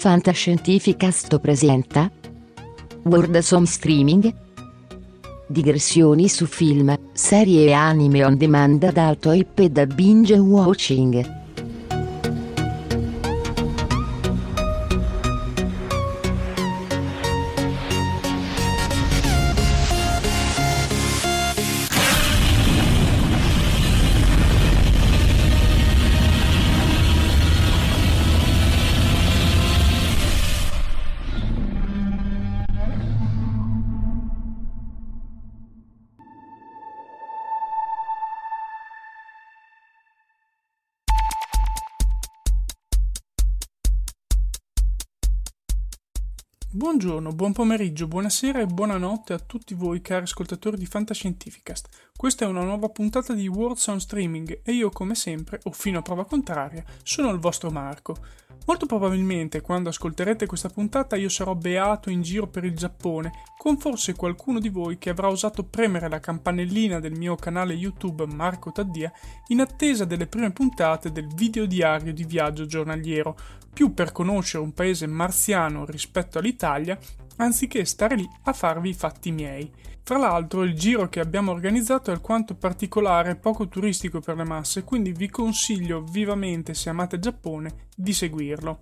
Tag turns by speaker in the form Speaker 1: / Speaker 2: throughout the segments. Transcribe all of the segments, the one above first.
Speaker 1: Fantascientificast presenta World Song Streaming Digressioni su film, serie e anime on demand ad alto hype e da binge watching.
Speaker 2: Buongiorno, buon pomeriggio, buonasera e buonanotte a tutti voi cari ascoltatori di Fantascientificast. Questa è una nuova puntata di World Sound Streaming e io come sempre, o fino a prova contraria, sono il vostro Marco. Molto probabilmente quando ascolterete questa puntata io sarò beato in giro per il Giappone, con forse qualcuno di voi che avrà osato premere la campanellina del mio canale YouTube Marco Taddia in attesa delle prime puntate del video diario di viaggio giornaliero, più per conoscere un paese marziano rispetto all'Italia, anziché stare lì a farvi i fatti miei. Tra l'altro il giro che abbiamo organizzato è alquanto particolare e poco turistico per le masse, quindi vi consiglio vivamente, se amate Giappone, di seguirlo.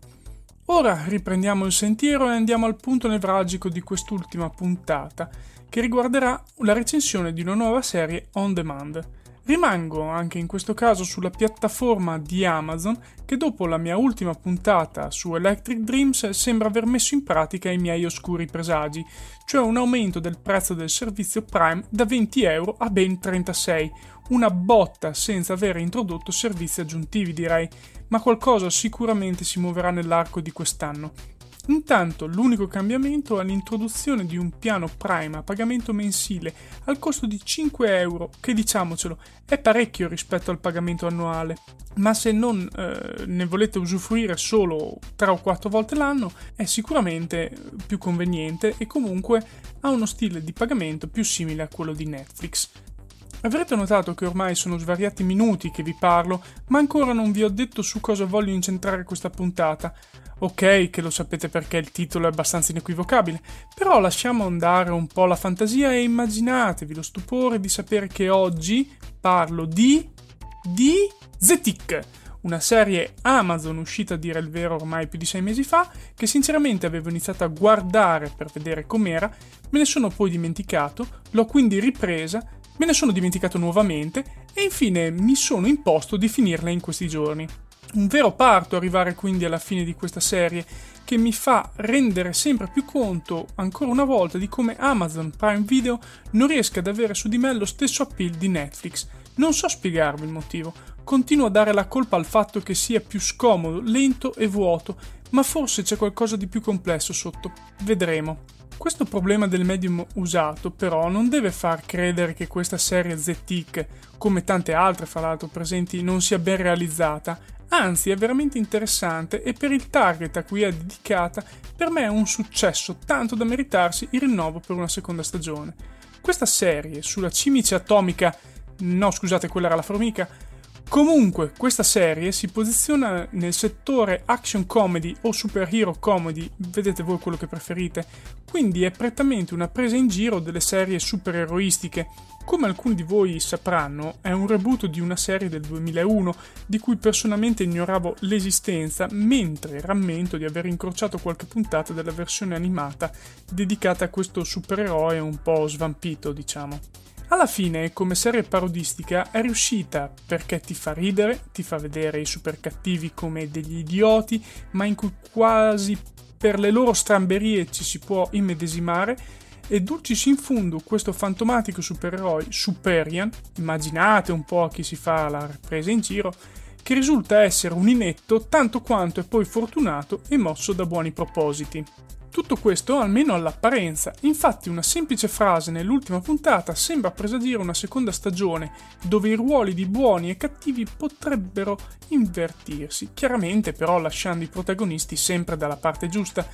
Speaker 2: Ora riprendiamo il sentiero e andiamo al punto nevralgico di quest'ultima puntata, che riguarderà la recensione di una nuova serie on demand. Rimango anche in questo caso sulla piattaforma di Amazon che dopo la mia ultima puntata su Electric Dreams sembra aver messo in pratica i miei oscuri presagi, cioè un aumento del prezzo del servizio Prime da 20 euro a ben 36, una botta senza aver introdotto servizi aggiuntivi direi, ma qualcosa sicuramente si muoverà nell'arco di quest'anno. Intanto l'unico cambiamento è l'introduzione di un piano Prime a pagamento mensile al costo di 5 euro, che diciamocelo è parecchio rispetto al pagamento annuale, ma se non eh, ne volete usufruire solo 3 o 4 volte l'anno è sicuramente più conveniente e comunque ha uno stile di pagamento più simile a quello di Netflix. Avrete notato che ormai sono svariati minuti che vi parlo, ma ancora non vi ho detto su cosa voglio incentrare questa puntata. Ok, che lo sapete perché il titolo è abbastanza inequivocabile, però lasciamo andare un po' la fantasia e immaginatevi lo stupore di sapere che oggi parlo di. di. Zetic, una serie Amazon uscita a dire il vero ormai più di sei mesi fa, che sinceramente avevo iniziato a guardare per vedere com'era, me ne sono poi dimenticato, l'ho quindi ripresa, me ne sono dimenticato nuovamente e infine mi sono imposto di finirla in questi giorni. Un vero parto arrivare quindi alla fine di questa serie che mi fa rendere sempre più conto, ancora una volta, di come Amazon Prime Video non riesca ad avere su di me lo stesso appeal di Netflix. Non so spiegarvi il motivo. Continuo a dare la colpa al fatto che sia più scomodo, lento e vuoto, ma forse c'è qualcosa di più complesso sotto. Vedremo. Questo problema del medium usato, però, non deve far credere che questa serie ZTIC, come tante altre fra l'altro presenti, non sia ben realizzata, Anzi, è veramente interessante e per il target a cui è dedicata, per me è un successo tanto da meritarsi il rinnovo per una seconda stagione. Questa serie sulla cimice atomica, no scusate, quella era la formica, Comunque, questa serie si posiziona nel settore action comedy o superhero comedy, vedete voi quello che preferite, quindi è prettamente una presa in giro delle serie supereroistiche. Come alcuni di voi sapranno, è un reboot di una serie del 2001 di cui personalmente ignoravo l'esistenza, mentre rammento di aver incrociato qualche puntata della versione animata dedicata a questo supereroe un po' svampito, diciamo. Alla fine, come serie parodistica, è riuscita perché ti fa ridere, ti fa vedere i super cattivi come degli idioti, ma in cui quasi per le loro stramberie ci si può immedesimare e dulcis in fundo questo fantomatico supereroe Superian, immaginate un po' a chi si fa la presa in giro, che risulta essere un inetto tanto quanto è poi fortunato e mosso da buoni propositi. Tutto questo almeno all'apparenza, infatti una semplice frase nell'ultima puntata sembra presagire una seconda stagione dove i ruoli di buoni e cattivi potrebbero invertirsi, chiaramente però lasciando i protagonisti sempre dalla parte giusta.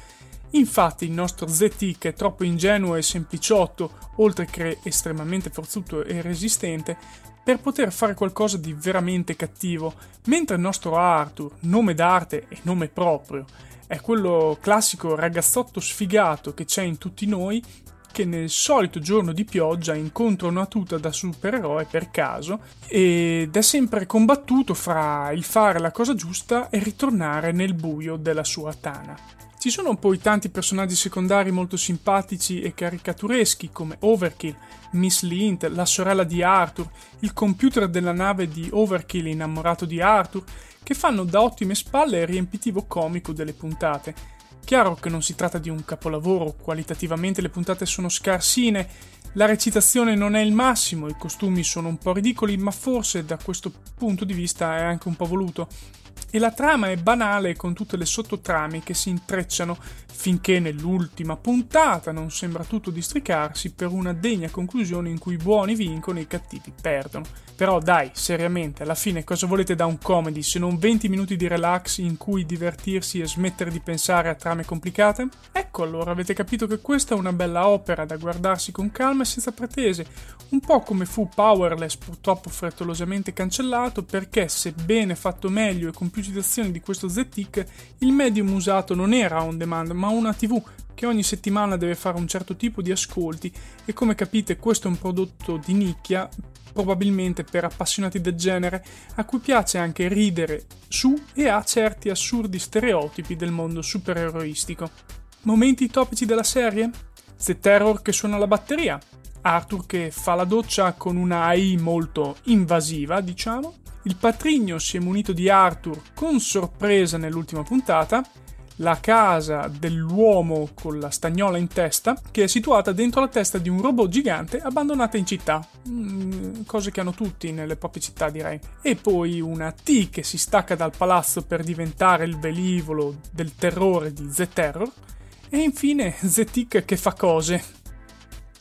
Speaker 2: Infatti il nostro ZT che è troppo ingenuo e sempliciotto, oltre che estremamente forzuto e resistente, per poter fare qualcosa di veramente cattivo, mentre il nostro Arthur, nome d'arte e nome proprio, è quello classico ragazzotto sfigato che c'è in tutti noi che nel solito giorno di pioggia incontra una tuta da supereroe per caso ed è sempre combattuto fra il fare la cosa giusta e ritornare nel buio della sua tana. Ci sono poi tanti personaggi secondari molto simpatici e caricatureschi come Overkill, Miss Lint, la sorella di Arthur, il computer della nave di Overkill innamorato di Arthur, che fanno da ottime spalle il riempitivo comico delle puntate. Chiaro che non si tratta di un capolavoro, qualitativamente le puntate sono scarsine, la recitazione non è il massimo, i costumi sono un po' ridicoli, ma forse da questo punto di vista è anche un po' voluto e la trama è banale con tutte le sottotrame che si intrecciano finché nell'ultima puntata non sembra tutto districarsi per una degna conclusione in cui i buoni vincono e i cattivi perdono. Però dai, seriamente, alla fine cosa volete da un comedy se non 20 minuti di relax in cui divertirsi e smettere di pensare a trame complicate? Ecco allora, avete capito che questa è una bella opera da guardarsi con calma e senza pretese, un po' come fu Powerless purtroppo frettolosamente cancellato perché sebbene fatto meglio e con citazioni di questo ZTIC, il medium usato non era on demand ma una TV che ogni settimana deve fare un certo tipo di ascolti e come capite questo è un prodotto di nicchia probabilmente per appassionati del genere a cui piace anche ridere su e ha certi assurdi stereotipi del mondo supereroistico. Momenti topici della serie? The Terror che suona la batteria, Arthur che fa la doccia con una AI molto invasiva, diciamo, il patrigno si è munito di Arthur con sorpresa nell'ultima puntata, la casa dell'uomo con la stagnola in testa, che è situata dentro la testa di un robot gigante abbandonata in città. Mm, cose che hanno tutti nelle proprie città, direi. E poi una T che si stacca dal palazzo per diventare il velivolo del terrore di The Terror. E infine Zetic che fa cose.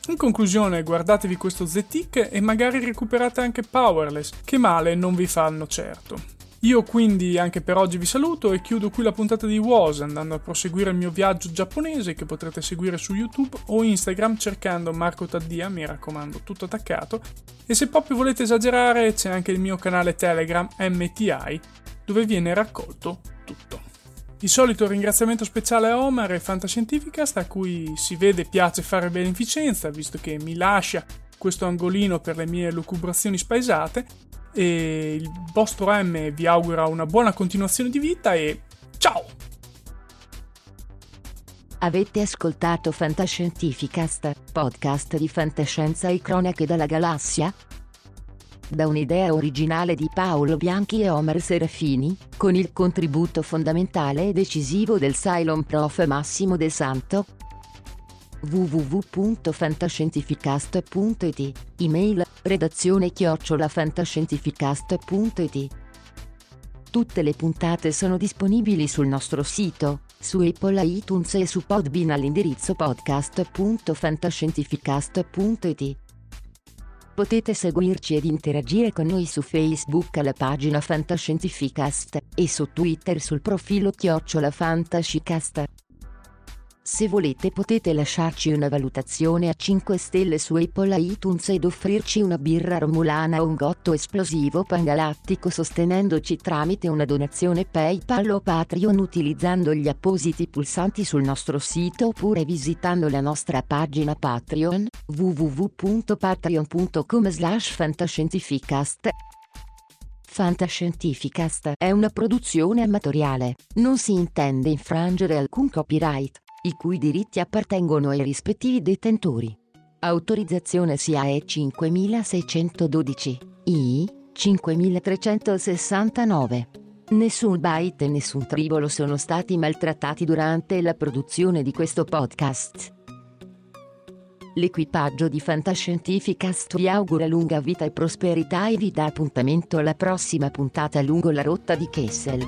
Speaker 2: In conclusione, guardatevi questo ZTIC e magari recuperate anche Powerless, che male non vi fanno certo. Io quindi anche per oggi vi saluto e chiudo qui la puntata di Was andando a proseguire il mio viaggio giapponese che potrete seguire su YouTube o Instagram cercando Marco Taddia, mi raccomando, tutto attaccato. E se proprio volete esagerare c'è anche il mio canale Telegram MTI dove viene raccolto tutto. Il solito ringraziamento speciale a Omar e Fantascientificast a cui si vede piace fare beneficenza visto che mi lascia questo angolino per le mie lucubrazioni spaesate e il vostro M vi augura una buona continuazione di vita e ciao!
Speaker 1: Avete ascoltato Fantascientificast, podcast di fantascienza e cronache dalla galassia? Da un'idea originale di Paolo Bianchi e Omer Serafini, con il contributo fondamentale e decisivo del Cylon Prof Massimo De Santo, www.fantascientificast.it, email redazione chiocciolafantascientificast.it. Tutte le puntate sono disponibili sul nostro sito, su Apple iTunes e su Podbean all'indirizzo podcast.fantascientificast.it. Potete seguirci ed interagire con noi su Facebook alla pagina Fantascientificast e su Twitter sul profilo Chiocciola Fantascicast. Se volete potete lasciarci una valutazione a 5 stelle su Apple iTunes ed offrirci una birra romulana o un gotto esplosivo pangalattico sostenendoci tramite una donazione PayPal o Patreon utilizzando gli appositi pulsanti sul nostro sito oppure visitando la nostra pagina Patreon www.patreon.com slash fantascientificast. Fantascientificast è una produzione amatoriale, non si intende infrangere alcun copyright i cui diritti appartengono ai rispettivi detentori. Autorizzazione SIAE 5612, I 5369. Nessun byte e nessun tribolo sono stati maltrattati durante la produzione di questo podcast. L'equipaggio di Fantascientificast vi augura lunga vita e prosperità e vi dà appuntamento alla prossima puntata lungo la rotta di Kessel.